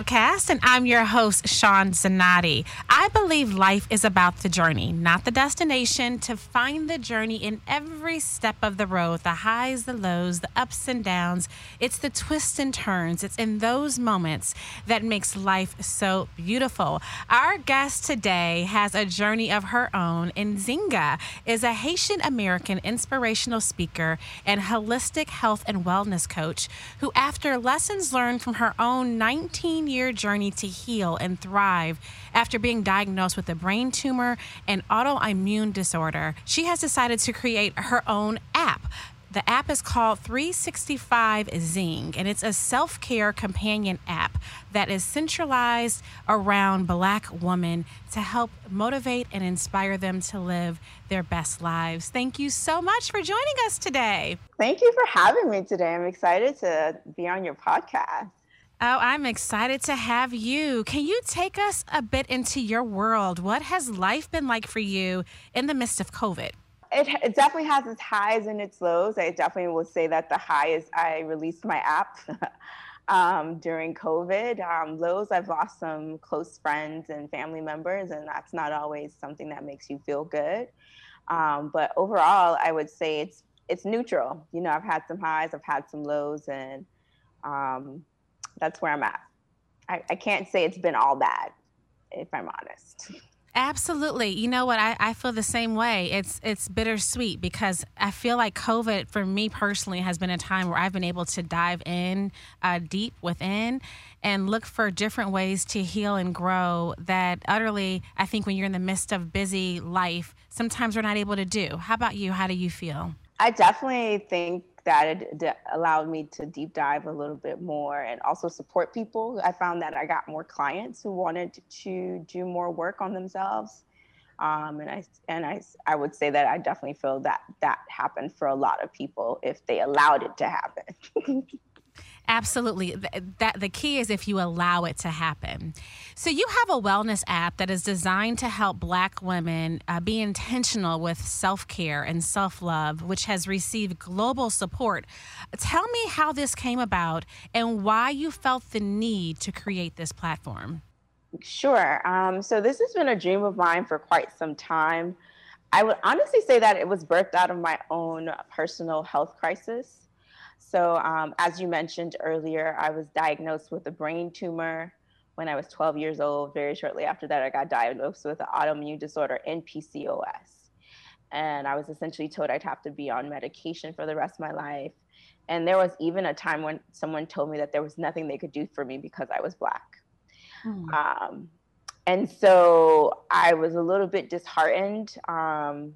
Podcast, I'm your host, Sean Zanotti. I believe life is about the journey, not the destination. To find the journey in every step of the road, the highs, the lows, the ups and downs. It's the twists and turns. It's in those moments that makes life so beautiful. Our guest today has a journey of her own, Nzingah is a Haitian American inspirational speaker and holistic health and wellness coach who, after lessons learned from her own 19 year journey to heal and thrive after being diagnosed with a brain tumor and autoimmune disorder, she has decided to create her own app. The app is called 365 Zing, and it's a self care companion app that is centralized around Black women to help motivate and inspire them to live their best lives. Thank you so much for joining us today. Thank you for having me today. I'm excited to be on your podcast. Oh, I'm excited to have you. Can you take us a bit into your world? What has life been like for you in the midst of COVID? It, it definitely has its highs and its lows. I definitely will say that the high is I released my app um, during COVID. Um, lows, I've lost some close friends and family members, and that's not always something that makes you feel good. Um, but overall, I would say it's it's neutral. You know, I've had some highs, I've had some lows, and um, that's where I'm at. I, I can't say it's been all bad, if I'm honest. Absolutely. You know what? I, I feel the same way. It's it's bittersweet because I feel like COVID for me personally has been a time where I've been able to dive in uh, deep within and look for different ways to heal and grow that utterly I think when you're in the midst of busy life, sometimes we're not able to do. How about you? How do you feel? I definitely think that it allowed me to deep dive a little bit more and also support people. I found that I got more clients who wanted to do more work on themselves. Um, and I and I, I would say that I definitely feel that that happened for a lot of people if they allowed it to happen. Absolutely. That the key is if you allow it to happen. So you have a wellness app that is designed to help Black women uh, be intentional with self care and self love, which has received global support. Tell me how this came about and why you felt the need to create this platform. Sure. Um, so this has been a dream of mine for quite some time. I would honestly say that it was birthed out of my own personal health crisis. So, um, as you mentioned earlier, I was diagnosed with a brain tumor when I was 12 years old. Very shortly after that, I got diagnosed with an autoimmune disorder and PCOS. And I was essentially told I'd have to be on medication for the rest of my life. And there was even a time when someone told me that there was nothing they could do for me because I was Black. Mm. Um, and so I was a little bit disheartened. Um,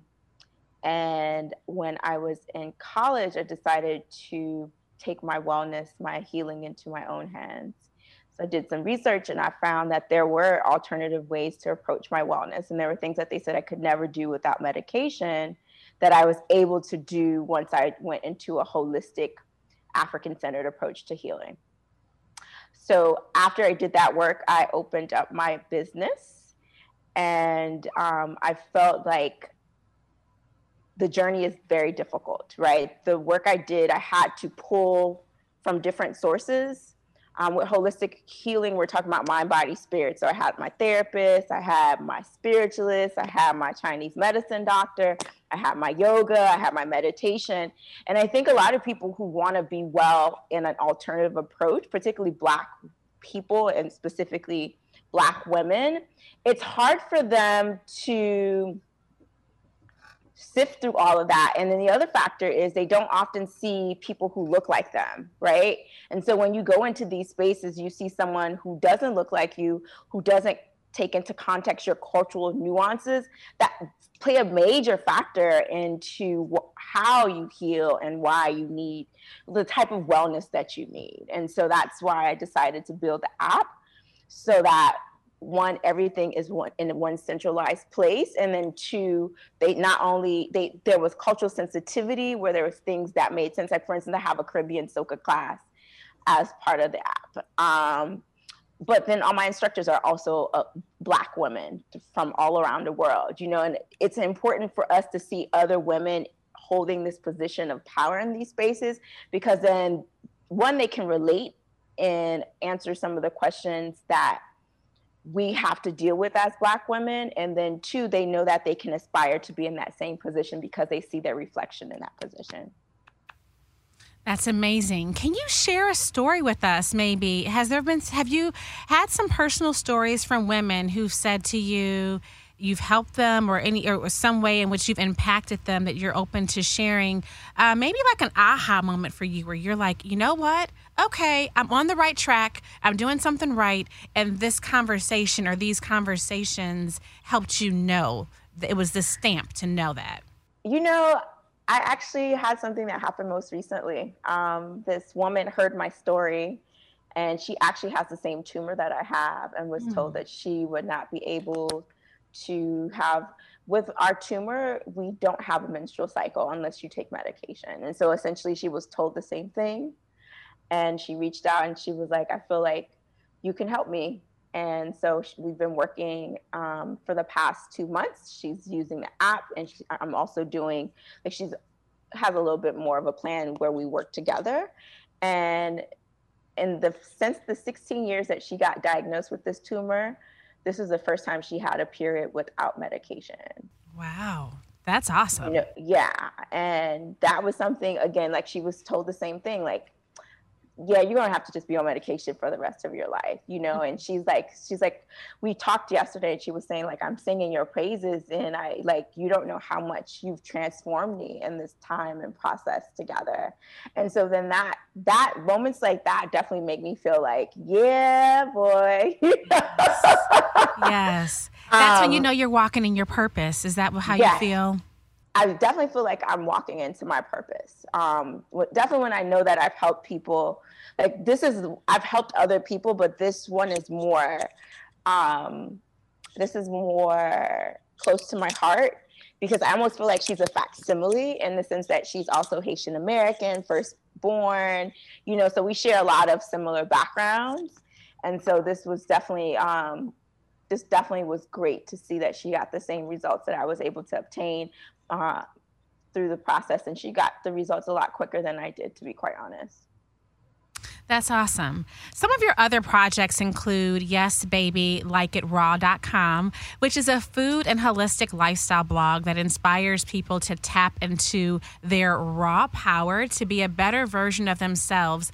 and when I was in college, I decided to take my wellness, my healing into my own hands. So I did some research and I found that there were alternative ways to approach my wellness. And there were things that they said I could never do without medication that I was able to do once I went into a holistic African centered approach to healing. So after I did that work, I opened up my business and um, I felt like the journey is very difficult, right? The work I did, I had to pull from different sources. Um, with holistic healing, we're talking about mind, body, spirit. So I had my therapist, I had my spiritualist, I had my Chinese medicine doctor, I had my yoga, I had my meditation. And I think a lot of people who want to be well in an alternative approach, particularly Black people and specifically Black women, it's hard for them to sift through all of that. And then the other factor is they don't often see people who look like them, right? And so when you go into these spaces, you see someone who doesn't look like you, who doesn't take into context your cultural nuances that play a major factor into how you heal and why you need the type of wellness that you need. And so that's why I decided to build the app so that one everything is one in one centralized place. And then two they not only they there was cultural sensitivity where there was things that made sense. Like for instance i have a caribbean soca class as part of the app. Um, but then all my instructors are also uh, black women from all around the world you know and it's important for us to see other women holding this position of power in these spaces because then one they can relate and answer some of the questions that we have to deal with as black women and then two they know that they can aspire to be in that same position because they see their reflection in that position that's amazing. Can you share a story with us maybe? Has there been have you had some personal stories from women who've said to you you've helped them or any or some way in which you've impacted them that you're open to sharing uh, maybe like an aha moment for you where you're like you know what okay i'm on the right track i'm doing something right and this conversation or these conversations helped you know that it was the stamp to know that you know i actually had something that happened most recently um, this woman heard my story and she actually has the same tumor that i have and was mm. told that she would not be able to have with our tumor, we don't have a menstrual cycle unless you take medication. And so essentially, she was told the same thing. And she reached out and she was like, I feel like you can help me. And so we've been working um, for the past two months. She's using the app, and she, I'm also doing like she's has a little bit more of a plan where we work together. And in the since the 16 years that she got diagnosed with this tumor, this is the first time she had a period without medication. Wow. That's awesome. You know, yeah. And that was something, again, like she was told the same thing, like, yeah, you're gonna have to just be on medication for the rest of your life, you know. And she's like, she's like, we talked yesterday, and she was saying like, I'm singing your praises, and I like, you don't know how much you've transformed me in this time and process together. And so then that that moments like that definitely make me feel like, yeah, boy. yes, that's um, when you um, know you're walking in your purpose. Is that how you feel? I definitely feel like I'm walking into my purpose. Um, definitely when I know that I've helped people, like this is I've helped other people, but this one is more, um, this is more close to my heart because I almost feel like she's a facsimile in the sense that she's also Haitian American, firstborn, you know, so we share a lot of similar backgrounds, and so this was definitely um, this definitely was great to see that she got the same results that I was able to obtain uh, through the process, and she got the results a lot quicker than I did, to be quite honest. That's awesome. Some of your other projects include Yes Baby Like It which is a food and holistic lifestyle blog that inspires people to tap into their raw power to be a better version of themselves.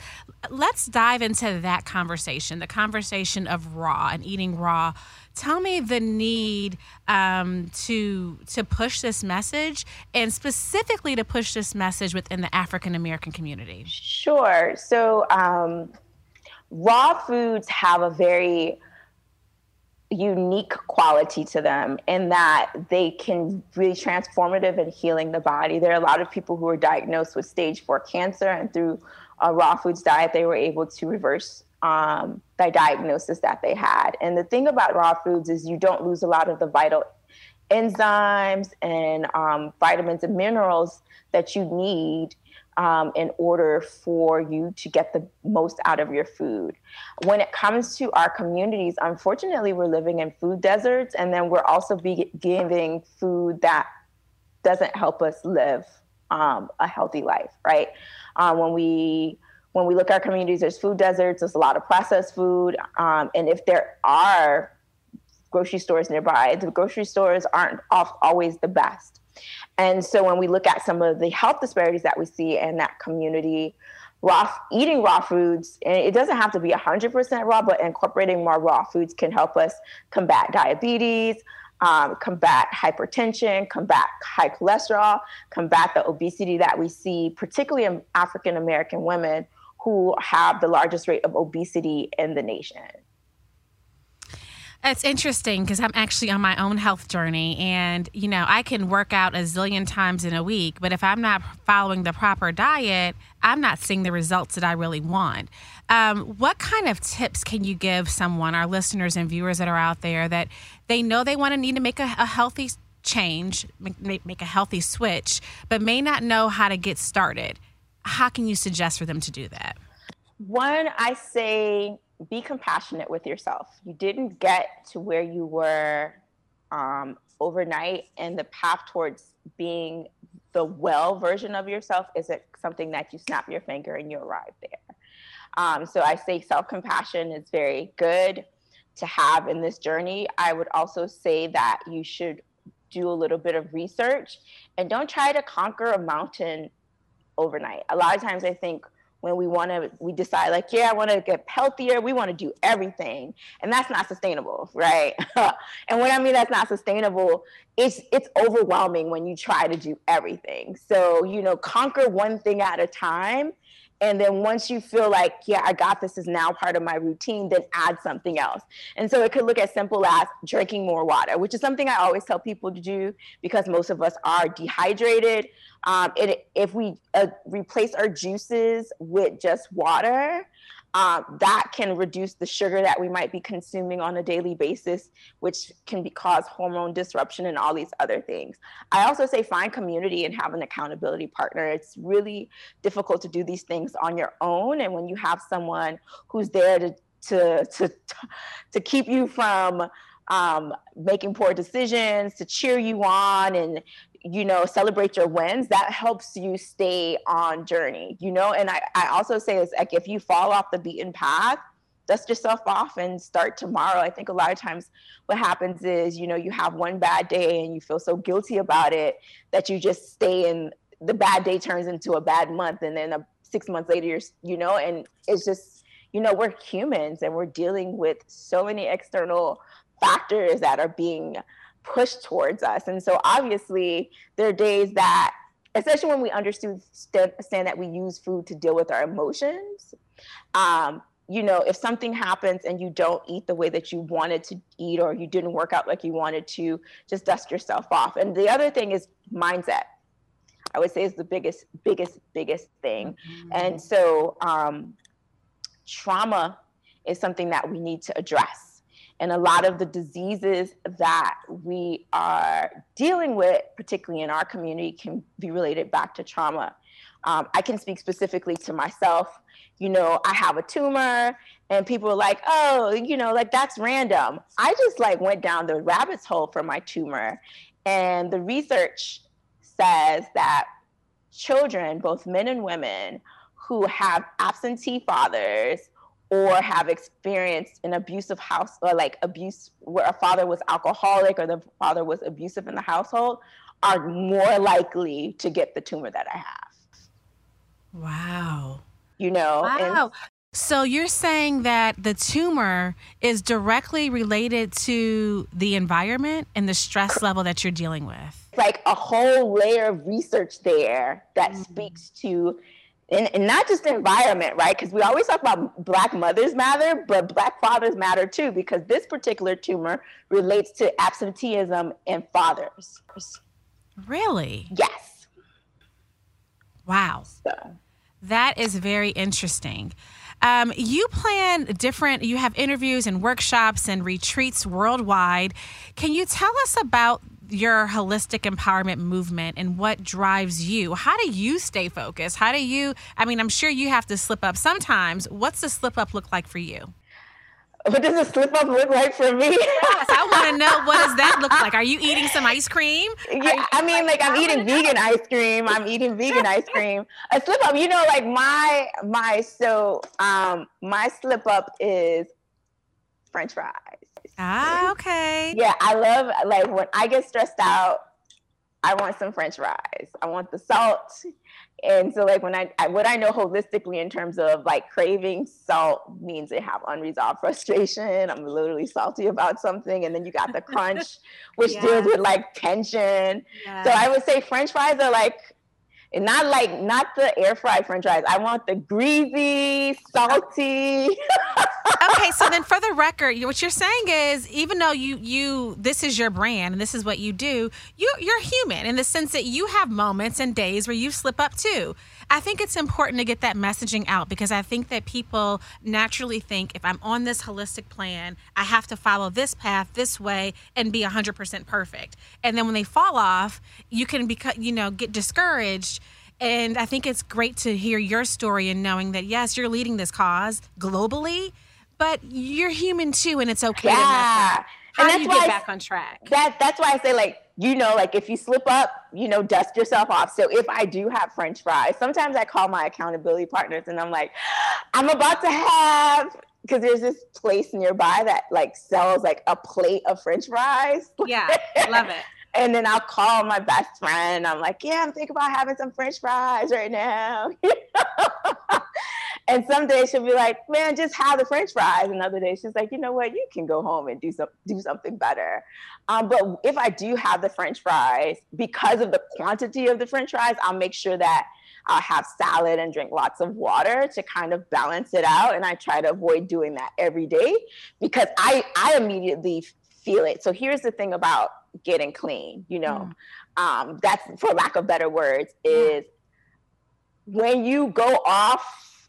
Let's dive into that conversation the conversation of raw and eating raw tell me the need um, to to push this message and specifically to push this message within the African American community. Sure. So um, raw foods have a very unique quality to them in that they can be transformative in healing the body. There are a lot of people who are diagnosed with stage four cancer, and through a raw foods diet, they were able to reverse um, the diagnosis that they had. And the thing about raw foods is you don't lose a lot of the vital enzymes and um, vitamins and minerals that you need um, in order for you to get the most out of your food. When it comes to our communities, unfortunately, we're living in food deserts, and then we're also be giving food that doesn't help us live um, a healthy life, right? Uh, when we when we look at our communities, there's food deserts, there's a lot of processed food. Um, and if there are grocery stores nearby, the grocery stores aren't always the best. And so when we look at some of the health disparities that we see in that community, raw eating raw foods, and it doesn't have to be 100% raw, but incorporating more raw foods can help us combat diabetes, um, combat hypertension, combat high cholesterol, combat the obesity that we see, particularly in African American women who have the largest rate of obesity in the nation. It's interesting because I'm actually on my own health journey, and you know, I can work out a zillion times in a week, but if I'm not following the proper diet, I'm not seeing the results that I really want. Um, what kind of tips can you give someone, our listeners and viewers that are out there, that they know they want to need to make a, a healthy change, make, make a healthy switch, but may not know how to get started? How can you suggest for them to do that? One, I say be compassionate with yourself. You didn't get to where you were um, overnight, and the path towards being the well version of yourself isn't something that you snap your finger and you arrive there. Um, so I say self compassion is very good to have in this journey. I would also say that you should do a little bit of research and don't try to conquer a mountain overnight. A lot of times I think when we want to we decide like yeah i want to get healthier we want to do everything and that's not sustainable right and when i mean that's not sustainable it's it's overwhelming when you try to do everything so you know conquer one thing at a time and then once you feel like yeah i got this is now part of my routine then add something else. And so it could look as simple as drinking more water which is something i always tell people to do because most of us are dehydrated. Um, it, if we uh, replace our juices with just water um, that can reduce the sugar that we might be consuming on a daily basis, which can be, cause hormone disruption and all these other things. I also say find community and have an accountability partner. It's really difficult to do these things on your own, and when you have someone who's there to to to to keep you from um, making poor decisions, to cheer you on, and you know celebrate your wins that helps you stay on journey you know? And i, I also say is like if you fall off the beaten path dust yourself off and start tomorrow. I think a lot of times what happens is you know you have one bad day and you feel so guilty about it that you just stay in the bad day turns into a bad month and then a, six months later you're you know? And it's just you know we're humans and we're dealing with so many external factors that are being push towards us. And so obviously there are days that, especially when we understand that we use food to deal with our emotions. Um, you know, if something happens and you don't eat the way that you wanted to eat or you didn't work out like you wanted to, just dust yourself off. And the other thing is mindset. I would say is the biggest, biggest, biggest thing. Mm-hmm. And so um, trauma is something that we need to address and a lot of the diseases that we are dealing with, particularly in our community, can be related back to trauma. Um, I can speak specifically to myself. You know, I have a tumor, and people are like, "Oh, you know, like that's random." I just like went down the rabbit's hole for my tumor, and the research says that children, both men and women, who have absentee fathers or have experienced an abusive house or like abuse where a father was alcoholic or the father was abusive in the household are more likely to get the tumor that I have. Wow. You know, wow. And- so you're saying that the tumor is directly related to the environment and the stress level that you're dealing with. It's Like a whole layer of research there that mm-hmm. speaks to and, and not just environment, right? Because we always talk about Black mothers matter, but Black fathers matter too, because this particular tumor relates to absenteeism and fathers. Really? Yes. Wow. So. That is very interesting. Um, you plan different, you have interviews and workshops and retreats worldwide. Can you tell us about your holistic empowerment movement and what drives you. How do you stay focused? How do you, I mean, I'm sure you have to slip up sometimes. What's the slip up look like for you? What does a slip up look like for me? yes, I want to know what does that look like. Are you eating some ice cream? Yeah, I mean, like I'm eating vegan ice cream. I'm eating vegan ice cream. A slip up, you know, like my my so um my slip up is French fries. Ah, okay. Yeah, I love like when I get stressed out, I want some French fries. I want the salt. And so like when I, I what I know holistically in terms of like craving salt means they have unresolved frustration. I'm literally salty about something. And then you got the crunch, which yes. deals with like tension. Yes. So I would say French fries are like and not like not the air fried french fries. I want the greasy, salty. okay, so then for the record, what you're saying is even though you you this is your brand and this is what you do, you you're human in the sense that you have moments and days where you slip up too. I think it's important to get that messaging out because I think that people naturally think if I'm on this holistic plan, I have to follow this path this way and be 100% perfect. And then when they fall off, you can become, you know, get discouraged. And I think it's great to hear your story and knowing that yes, you're leading this cause globally, but you're human too, and it's okay. Yeah. How do you get back on track? That that's why I say like you know like if you slip up, you know, dust yourself off. So if I do have French fries, sometimes I call my accountability partners and I'm like, I'm about to have because there's this place nearby that like sells like a plate of French fries. Yeah, love it. And then I'll call my best friend. I'm like, yeah, I'm thinking about having some French fries right now. and some days she'll be like, man, just have the French fries. And other days she's like, you know what, you can go home and do some do something better. Um, but if I do have the French fries, because of the quantity of the French fries, I'll make sure that I'll have salad and drink lots of water to kind of balance it out. And I try to avoid doing that every day because I I immediately feel it. So here's the thing about getting clean, you know, mm. um, that's for lack of better words, is when you go off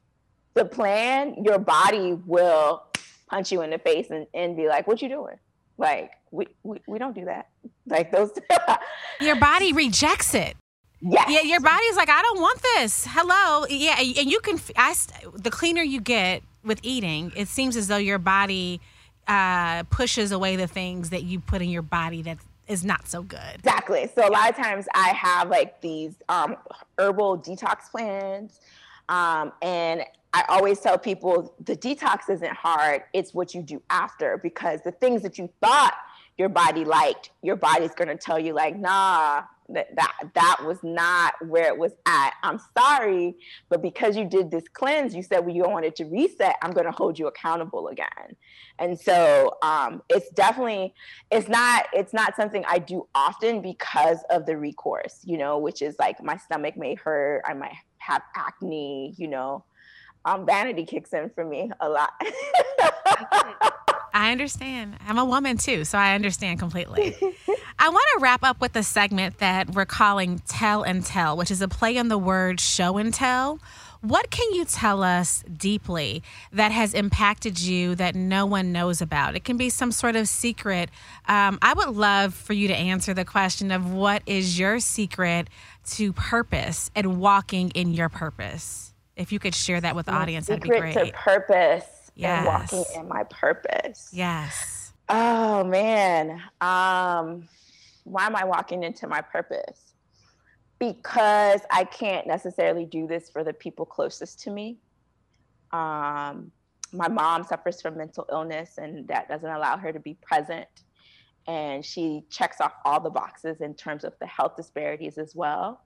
the plan, your body will punch you in the face and, and be like, what you doing? Like, we, we, we don't do that. Like those. your body rejects it. Yes. Yeah, your body's like, I don't want this. Hello. Yeah, and you can. I the cleaner you get with eating, it seems as though your body uh, pushes away the things that you put in your body that is not so good. Exactly. So a lot of times I have like these um, herbal detox plans, um, and I always tell people the detox isn't hard. It's what you do after because the things that you thought your body liked, your body's gonna tell you like, nah, that that that was not where it was at. I'm sorry, but because you did this cleanse, you said well, you wanted to reset. I'm going to hold you accountable again. And so um, it's definitely it's not it's not something I do often because of the recourse, you know, which is like my stomach may hurt, I might have acne, you know. Um, vanity kicks in for me a lot. I understand. I'm a woman too, so I understand completely. I want to wrap up with a segment that we're calling Tell and Tell, which is a play on the word show and tell. What can you tell us deeply that has impacted you that no one knows about? It can be some sort of secret. Um, I would love for you to answer the question of what is your secret to purpose and walking in your purpose. If you could share that with the audience, that'd be great. To purpose yes. and walking in my purpose. Yes. Oh man. Um, why am I walking into my purpose? Because I can't necessarily do this for the people closest to me. Um, my mom suffers from mental illness, and that doesn't allow her to be present. And she checks off all the boxes in terms of the health disparities as well.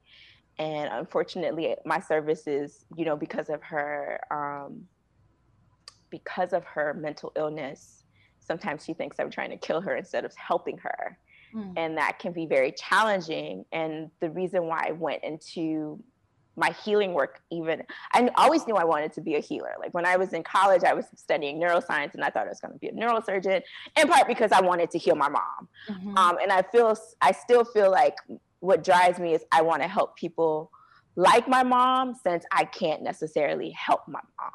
And unfortunately, my services, you know, because of her um, because of her mental illness, sometimes she thinks I'm trying to kill her instead of helping her. Mm. And that can be very challenging. And the reason why I went into my healing work, even I always knew I wanted to be a healer. Like when I was in college, I was studying neuroscience and I thought I was going to be a neurosurgeon, in part because I wanted to heal my mom. Mm-hmm. Um, and I feel, I still feel like what drives me is I want to help people like my mom since I can't necessarily help my mom.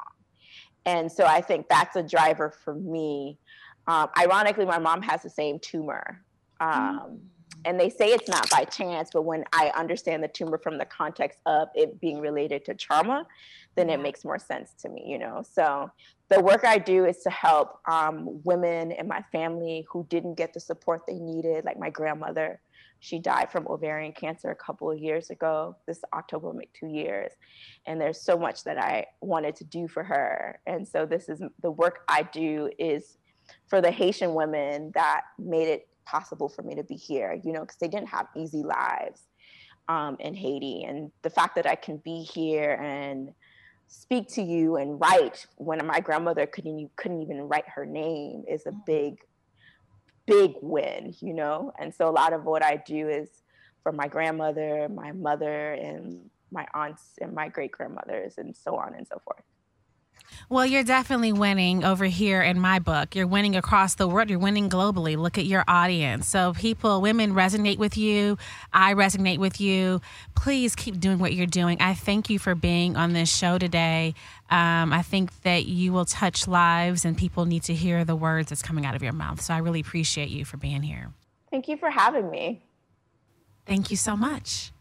And so I think that's a driver for me. Um, ironically, my mom has the same tumor. Um, mm. And they say it's not by chance, but when I understand the tumor from the context of it being related to trauma, then it makes more sense to me, you know? So the work I do is to help um, women in my family who didn't get the support they needed, like my grandmother she died from ovarian cancer a couple of years ago. This October will make two years. And there's so much that I wanted to do for her. And so this is the work I do is for the Haitian women that made it possible for me to be here, you know, because they didn't have easy lives um, in Haiti. And the fact that I can be here and speak to you and write when my grandmother couldn't couldn't even write her name is a mm. big big win, you know? And so a lot of what I do is for my grandmother, my mother, and my aunts and my great grandmothers, and so on and so forth. Well, you're definitely winning over here in my book. You're winning across the world. You're winning globally. Look at your audience. So, people, women resonate with you. I resonate with you. Please keep doing what you're doing. I thank you for being on this show today. Um, I think that you will touch lives, and people need to hear the words that's coming out of your mouth. So, I really appreciate you for being here. Thank you for having me. Thank you so much.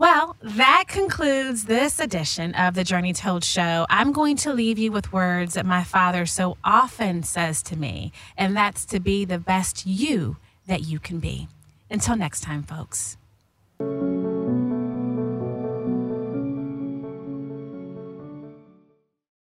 Well, that concludes this edition of the Journey Told Show. I'm going to leave you with words that my father so often says to me, and that's to be the best you that you can be. Until next time, folks.